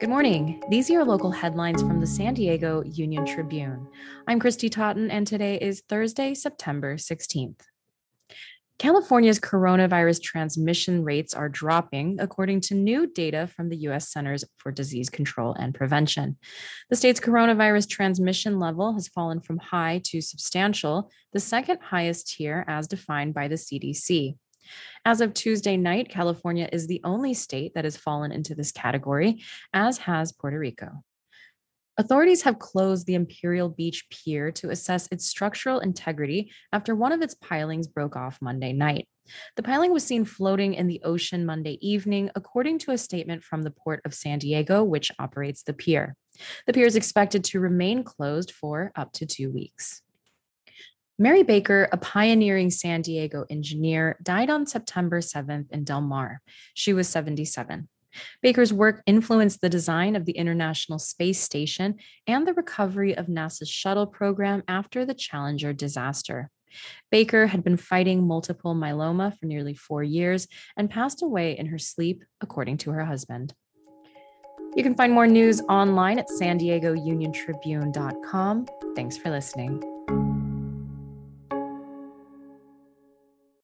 Good morning. These are your local headlines from the San Diego Union Tribune. I'm Kristy Totten, and today is Thursday, September 16th. California's coronavirus transmission rates are dropping, according to new data from the U.S. Centers for Disease Control and Prevention. The state's coronavirus transmission level has fallen from high to substantial, the second highest tier as defined by the CDC. As of Tuesday night, California is the only state that has fallen into this category, as has Puerto Rico. Authorities have closed the Imperial Beach Pier to assess its structural integrity after one of its pilings broke off Monday night. The piling was seen floating in the ocean Monday evening, according to a statement from the Port of San Diego, which operates the pier. The pier is expected to remain closed for up to two weeks. Mary Baker, a pioneering San Diego engineer, died on September 7th in Del Mar. She was 77. Baker's work influenced the design of the International Space Station and the recovery of NASA's shuttle program after the Challenger disaster. Baker had been fighting multiple myeloma for nearly four years and passed away in her sleep, according to her husband. You can find more news online at san diego union tribune.com. Thanks for listening.